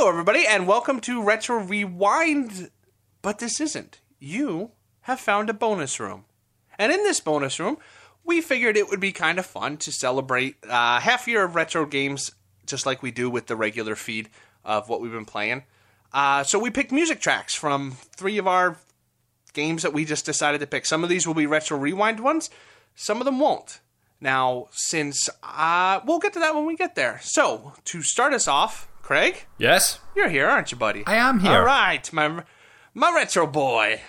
Hello, everybody, and welcome to Retro Rewind. But this isn't. You have found a bonus room. And in this bonus room, we figured it would be kind of fun to celebrate uh, half year of retro games, just like we do with the regular feed of what we've been playing. Uh, so we picked music tracks from three of our games that we just decided to pick. Some of these will be retro rewind ones, some of them won't. Now, since uh, we'll get to that when we get there. So to start us off, Craig, Yes, you're here, aren't you, buddy? I am here. All right, my my retro boy.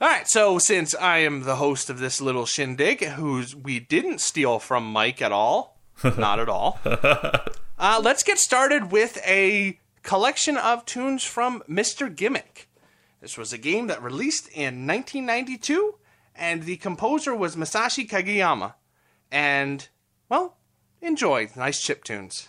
All right, so since I am the host of this little shindig, who's we didn't steal from Mike at all, not at all. Uh, let's get started with a collection of tunes from Mr. Gimmick. This was a game that released in 1992, and the composer was Masashi Kageyama. And well, enjoy nice chip tunes.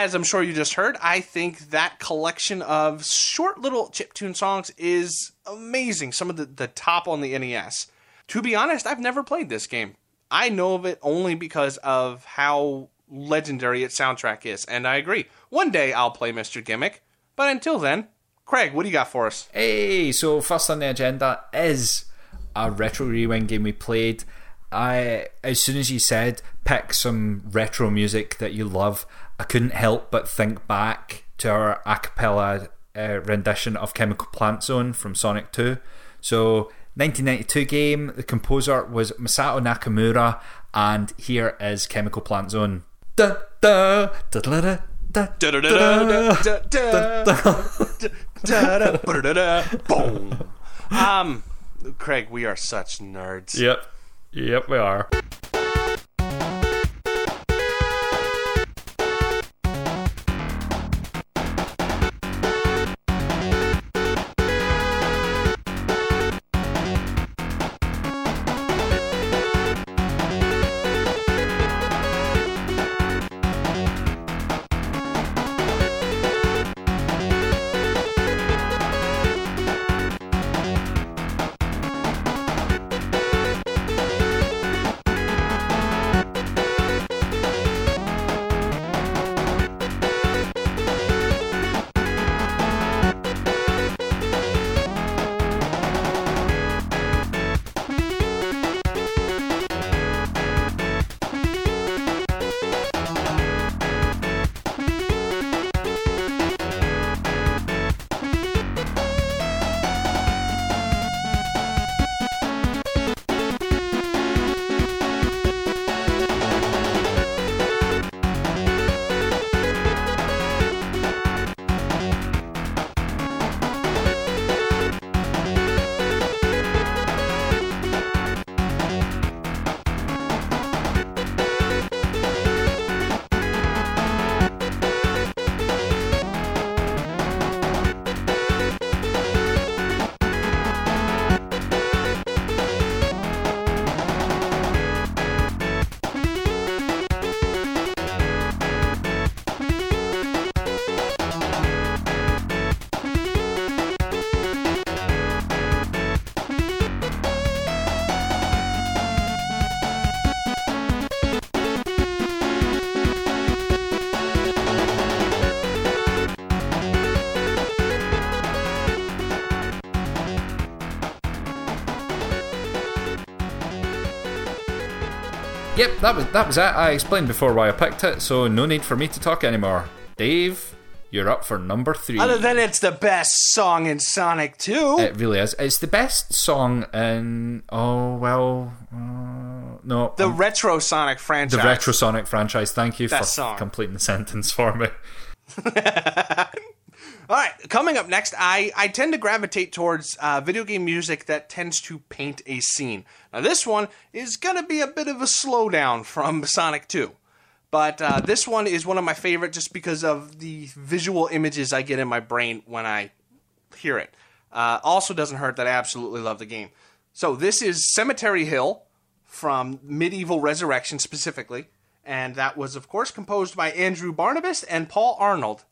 As I'm sure you just heard, I think that collection of short little chiptune songs is amazing. Some of the, the top on the NES. To be honest, I've never played this game. I know of it only because of how legendary its soundtrack is, and I agree. One day I'll play Mr. Gimmick, but until then, Craig, what do you got for us? Hey, so first on the agenda is a retro rewind game we played. I as soon as you said pick some retro music that you love, I couldn't help but think back to our a cappella uh, rendition of Chemical Plant Zone from Sonic 2. So, 1992 game, the composer was Masato Nakamura, and here is Chemical Plant Zone. Da, da, da, da, da. Boom. Um, Craig, we are such nerds. Yep. Yep, we are. Yep, that was that was it. I explained before why I picked it, so no need for me to talk anymore. Dave, you're up for number three. Other than it's the best song in Sonic 2. It really is. It's the best song in. Oh well, uh, no. the um, Retro Sonic franchise. the Retro Sonic franchise. Thank you for song. completing the sentence for me. All right, coming up next, I, I tend to gravitate towards uh, video game music that tends to paint a scene. Now, this one is going to be a bit of a slowdown from Sonic 2. But uh, this one is one of my favorite just because of the visual images I get in my brain when I hear it. Uh, also, doesn't hurt that I absolutely love the game. So, this is Cemetery Hill from MediEvil Resurrection specifically. And that was, of course, composed by Andrew Barnabas and Paul Arnold.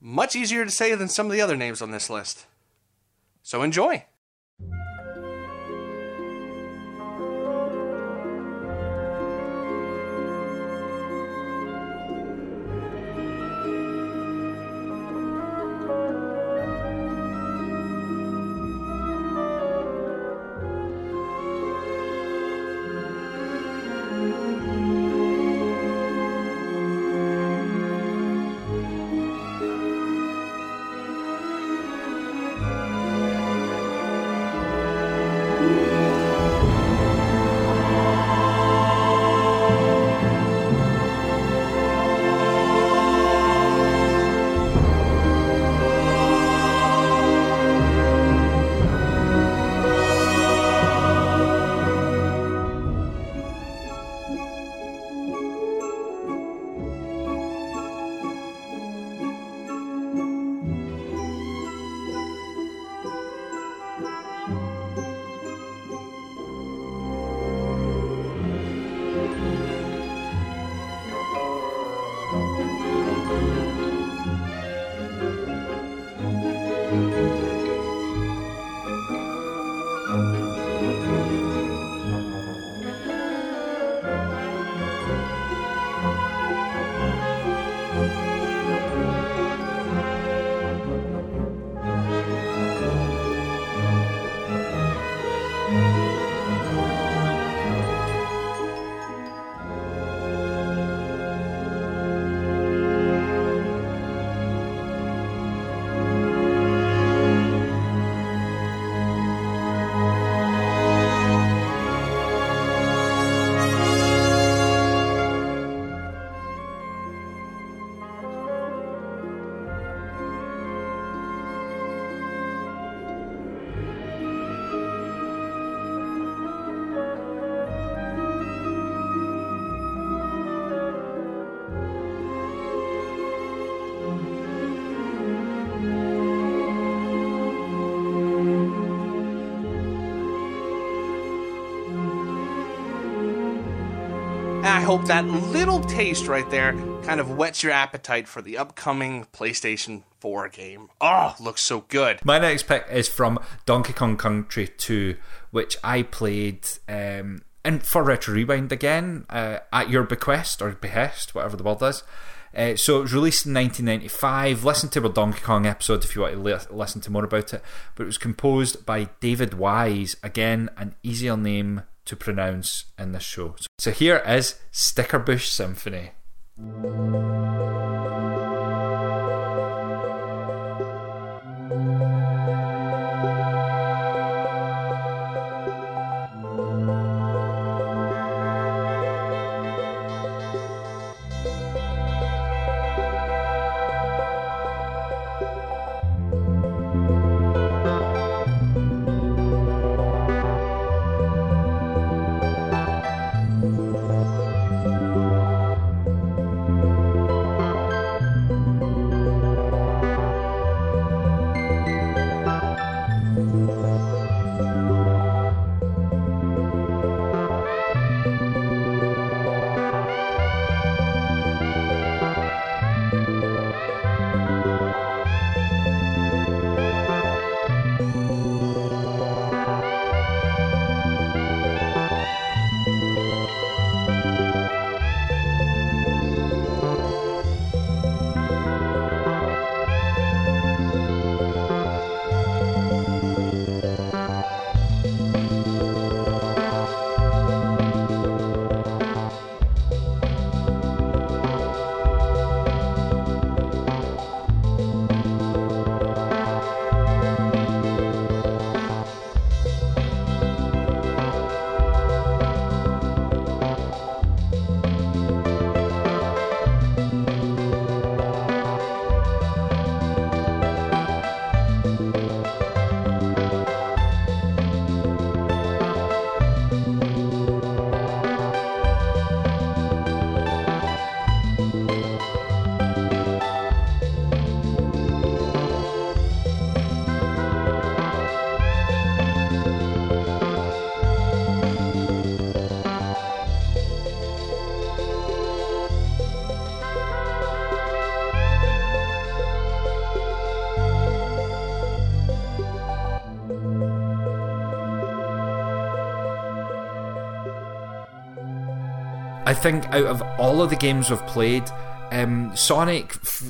Much easier to say than some of the other names on this list. So enjoy. I hope that little taste right there kind of whets your appetite for the upcoming PlayStation 4 game. Oh, looks so good. My next pick is from Donkey Kong Country 2, which I played um, and for Retro Rewind again uh, at your bequest or behest, whatever the word is. Uh, so it was released in 1995. Listen to our Donkey Kong episode if you want to li- listen to more about it. But it was composed by David Wise. Again, an easier name to pronounce in this show. So here is Stickerbush Symphony. Think out of all of the games we've played, um, Sonic f-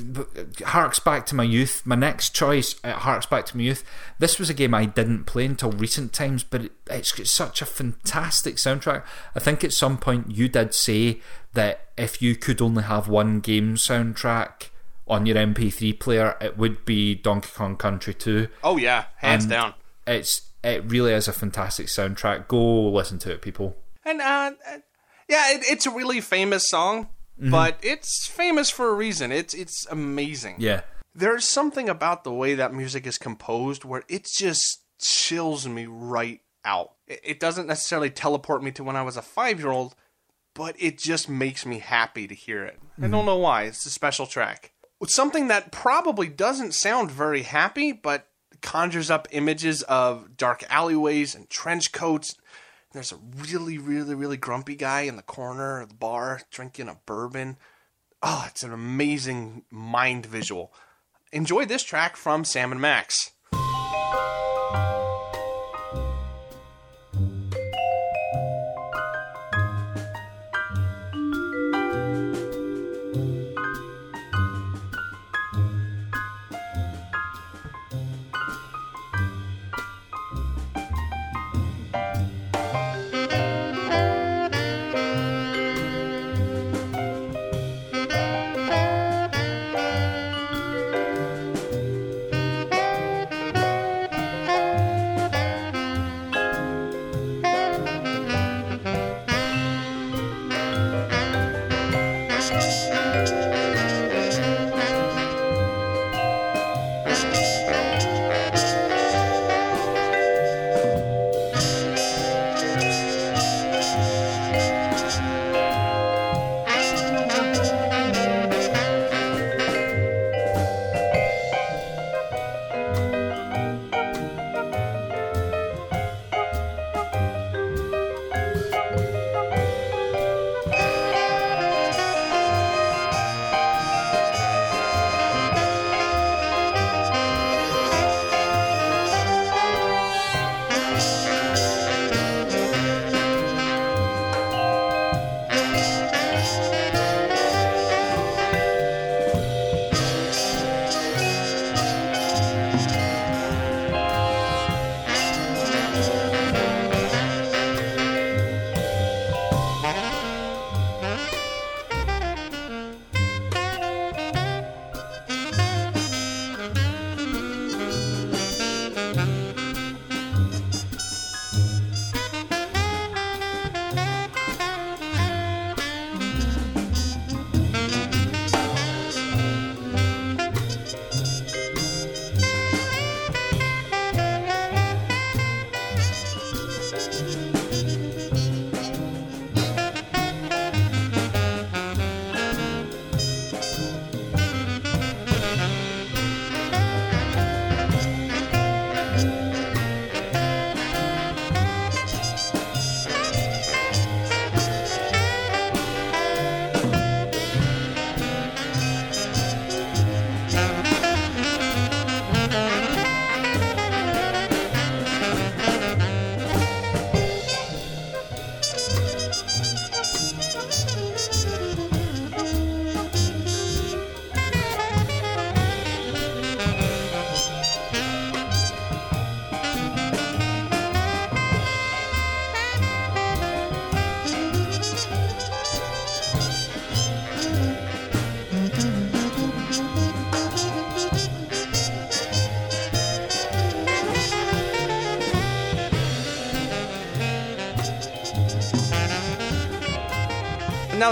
harks back to my youth. My next choice uh, harks back to my youth. This was a game I didn't play until recent times, but it, it's got such a fantastic soundtrack. I think at some point you did say that if you could only have one game soundtrack on your MP3 player, it would be Donkey Kong Country 2. Oh yeah, hands And down. It's it really is a fantastic soundtrack. Go listen to it, people. And uh, uh, yeah, it, it's a really famous song, mm-hmm. but it's famous for a reason. It's it's amazing. Yeah. There's something about the way that music is composed where it just chills me right out. It, it doesn't necessarily teleport me to when I was a five year old, but it just makes me happy to hear it. I don't mm-hmm. know why. It's a special track. It's something that probably doesn't sound very happy, but conjures up images of dark alleyways and trench coats. There's a really, really, really grumpy guy in the corner of the bar drinking a bourbon. Oh, it's an amazing mind visual. Enjoy this track from Sam and Max.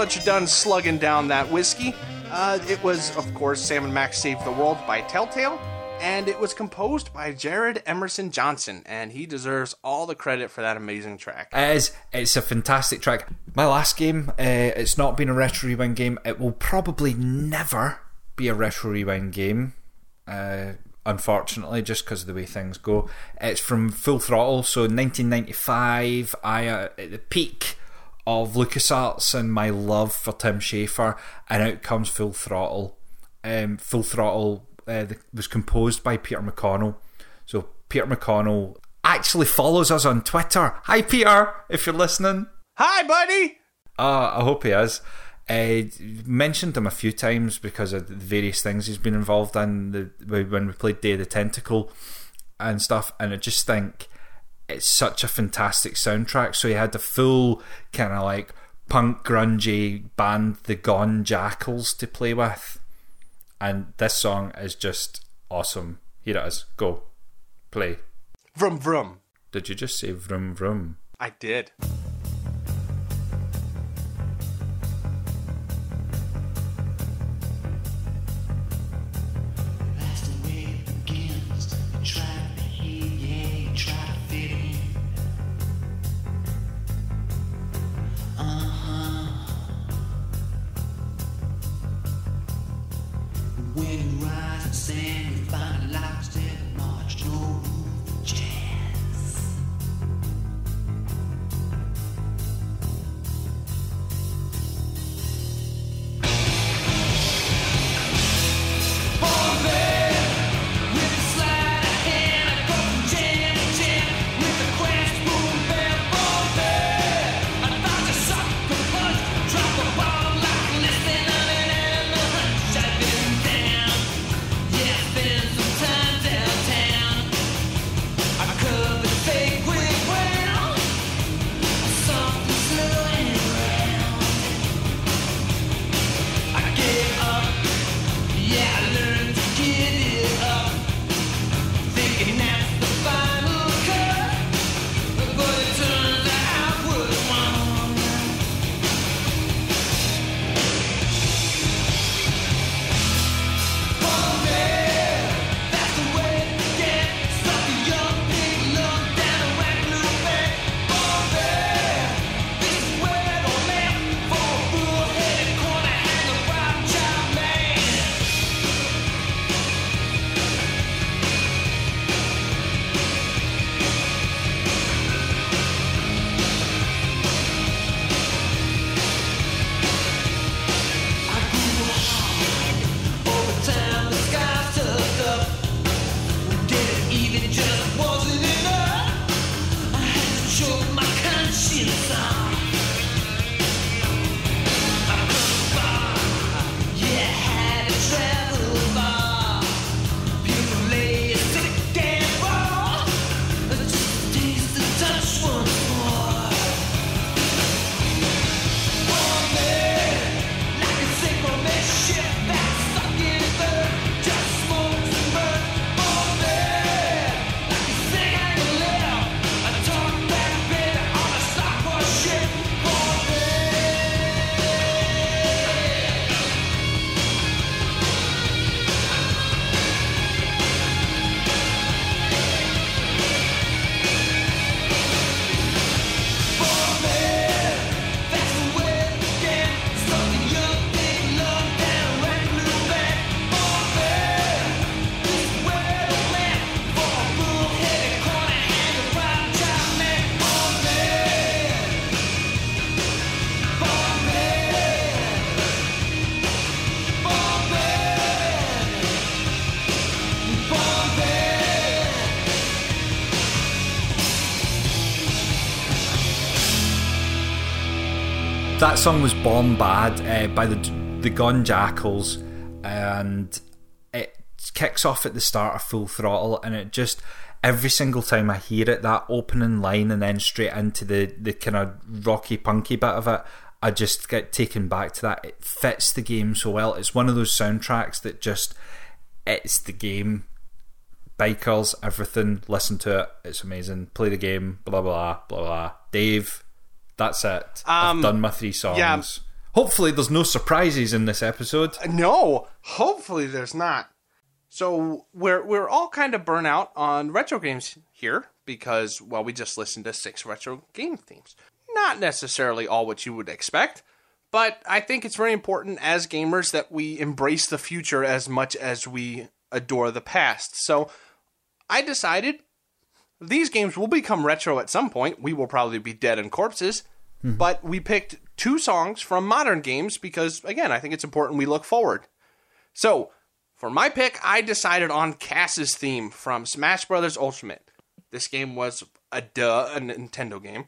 That you're done slugging down that whiskey, uh, it was, of course, Sam and Max Save the World by Telltale, and it was composed by Jared Emerson Johnson, and he deserves all the credit for that amazing track. It is. It's a fantastic track. My last game, uh, it's not been a Retro Rewind game. It will probably never be a Retro Rewind game, uh, unfortunately, just because of the way things go. It's from Full Throttle, so 1995, I, uh, at the peak of LucasArts and my love for Tim Schafer, and out comes Full Throttle. Um, Full Throttle uh, the, was composed by Peter McConnell. So Peter McConnell actually follows us on Twitter. Hi, Peter, if you're listening. Hi, buddy! Uh, I hope he is. Uh, mentioned him a few times because of the various things he's been involved in. The, when we played Day of the Tentacle and stuff, and I just think it's such a fantastic soundtrack. So he had the full kind of like punk grungy band, the Gone Jackals, to play with, and this song is just awesome. Here it is. Go, play. Vroom vroom. Did you just say vroom vroom? I did. Song was Born Bad uh, by the the Gone Jackals, and it kicks off at the start of Full Throttle, and it just every single time I hear it, that opening line, and then straight into the the kind of rocky punky bit of it, I just get taken back to that. It fits the game so well. It's one of those soundtracks that just it's the game. Bikers, everything. Listen to it. It's amazing. Play the game. Blah blah blah blah. Dave, that's it. Um, I've done my three songs. yeah. Hopefully, there's no surprises in this episode. No, hopefully there's not. So we're we're all kind of burnt out on retro games here because well we just listened to six retro game themes. Not necessarily all what you would expect, but I think it's very important as gamers that we embrace the future as much as we adore the past. So I decided these games will become retro at some point. We will probably be dead and corpses. But we picked two songs from modern games because, again, I think it's important we look forward. So, for my pick, I decided on Kass's theme from Smash Bros. Ultimate. This game was a duh, a Nintendo game,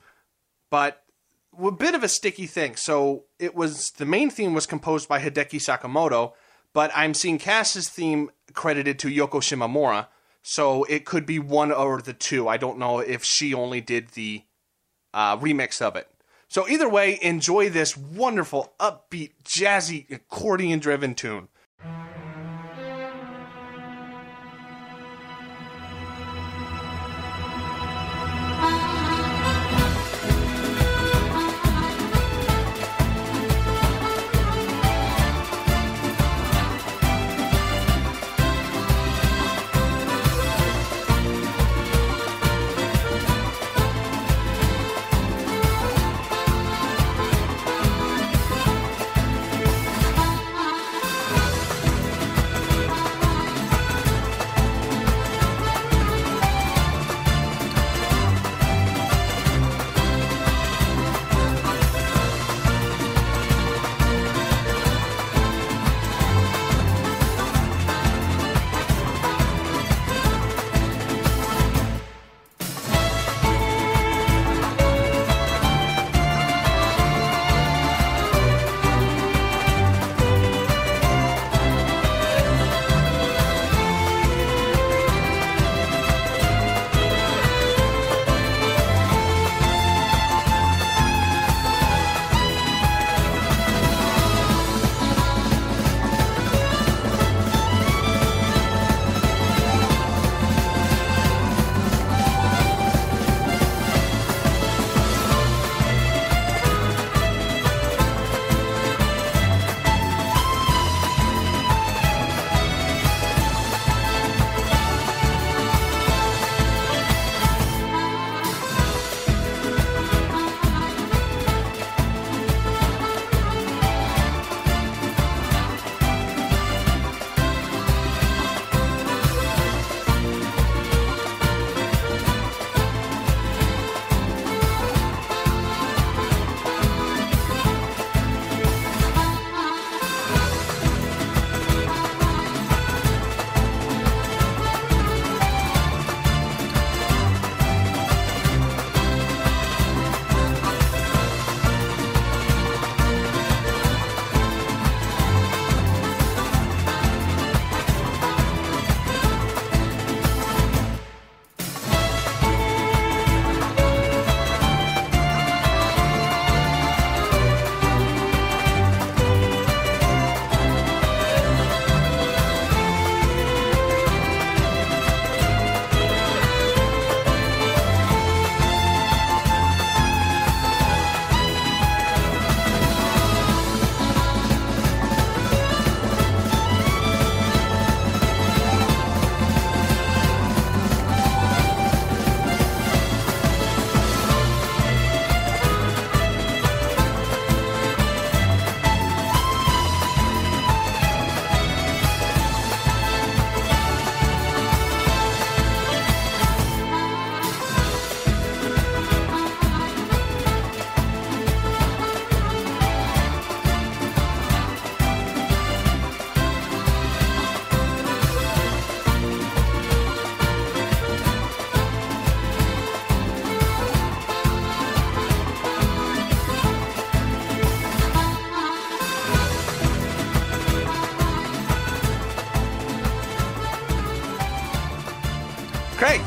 but a bit of a sticky thing. So it was the main theme was composed by Hideki Sakamoto, but I'm seeing Kass's theme credited to Yoko Shimomura. So it could be one or the two. I don't know if she only did the uh, remix of it. So either way, enjoy this wonderful, upbeat, jazzy, accordion-driven tune.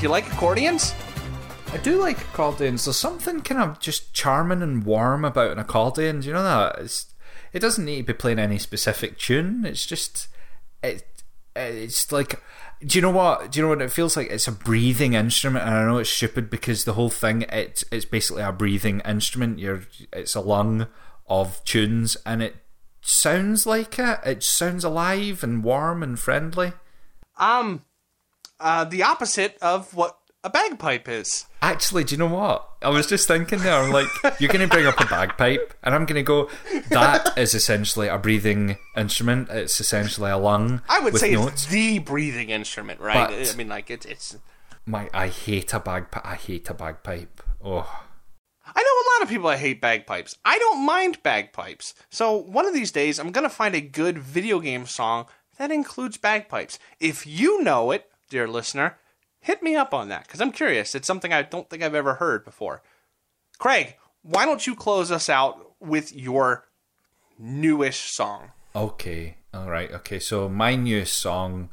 You like accordions? I do like accordions. There's something kind of just charming and warm about an accordion. Do you know that? It's, it doesn't need to be playing any specific tune. It's just it. It's like, do you know what? Do you know what it feels like? It's a breathing instrument, and I know it's stupid because the whole thing it's it's basically a breathing instrument. You're it's a lung of tunes, and it sounds like it. It sounds alive and warm and friendly. Um, uh, the opposite of what a bagpipe is. Actually, do you know what? I was just thinking there. I'm like, you're going to bring up a bagpipe, and I'm going to go. That is essentially a breathing instrument. It's essentially a lung. I would say notes. it's the breathing instrument, right? But- I mean, like it's it's. My, I hate a bagpipe. I hate a bagpipe. Oh, I know a lot of people that hate bagpipes. I don't mind bagpipes. So one of these days, I'm gonna find a good video game song that includes bagpipes. If you know it, dear listener, hit me up on that because I'm curious. It's something I don't think I've ever heard before. Craig, why don't you close us out with your newish song? Okay, all right, okay. So my newest song,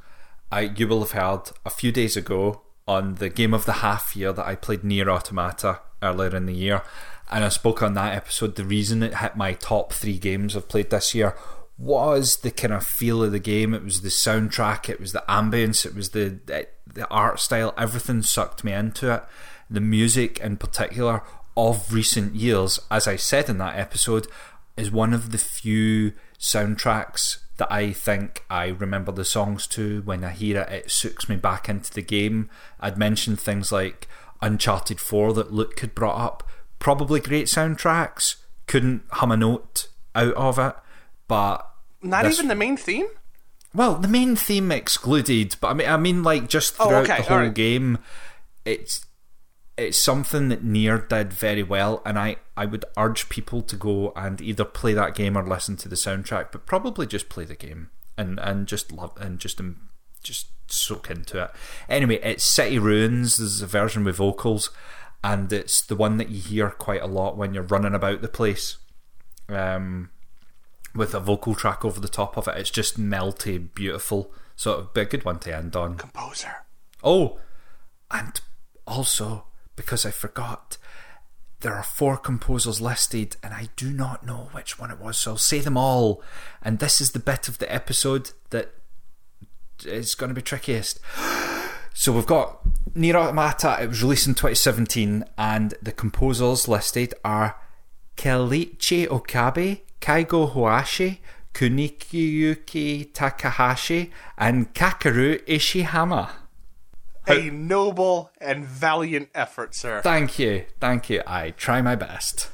I you will have heard a few days ago on the game of the half year that I played Nier Automata earlier in the year, and I spoke on that episode. The reason it hit my top three games I've played this year was the kind of feel of the game. It was the soundtrack, it was the ambience, it was the the, art style. Everything sucked me into it. The music, in particular, of recent years, as I said in that episode, is one of the few soundtracks that I think I remember the songs to. When I hear it, it sucks me back into the game. I'd mentioned things like Uncharted 4 that Luke had brought up. Probably great soundtracks. Couldn't hum a note out of it, but Not this- even the main theme? well, the main theme excluded, but I mean, I mean, like just Oh, throughout okay, the whole alright. game, it's it's something that Nier did very well, and I I would urge people to go and either play that game or listen to the soundtrack, but probably just play the game and and just love and just um, just soak into it. Anyway, it's City Ruins. There's a version with vocals, and it's the one that you hear quite a lot when you're running about the place. Um, with a vocal track over the top of it. It's just melty, beautiful. So it'd be a good one to end on. Composer. Oh, and also, because I forgot, there are four composers listed, and I do not know which one it was, so I'll say them all. And this is the bit of the episode that is going to be trickiest. So we've got Nier Automata, it was released in 2017, and the composers listed are Keiichi Okabe, Keigo Hoashi, Kunikiyuki Takahashi, and Kakeru Ishihama. A noble and valiant effort, sir. Thank you, thank you. I try my best.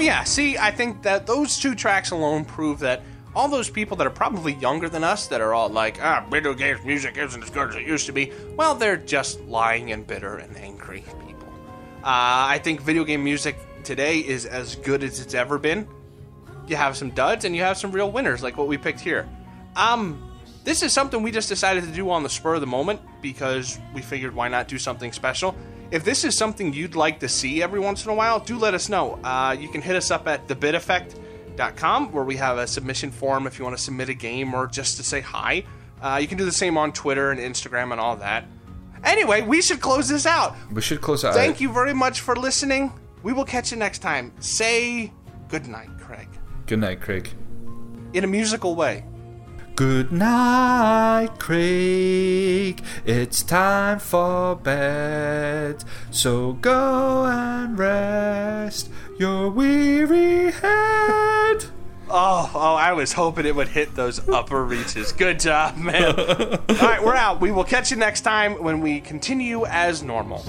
Yeah, see, I think that those two tracks alone prove that all those people that are probably younger than us that are all like, ah, video games music isn't as good as it used to be, well, they're just lying and bitter and angry people. Uh, I think video game music today is as good as it's ever been. You have some duds and you have some real winners, like what we picked here. Um, this is something we just decided to do on the spur of the moment because we figured why not do something special. If this is something you'd like to see every once in a while, do let us know. Uh, you can hit us up at thebiteffect.com where we have a submission form if you want to submit a game or just to say hi. Uh, you can do the same on Twitter and Instagram and all that. Anyway, we should close this out. We should close out. Thank you very much for listening. We will catch you next time. Say good night, Craig, Good night, Craig. in a musical way. Good night, Craig. It's time for bed. So go and rest your weary head. Oh, oh, I was hoping it would hit those upper reaches. Good job, man. All right, we're out. We will catch you next time when we continue as normal.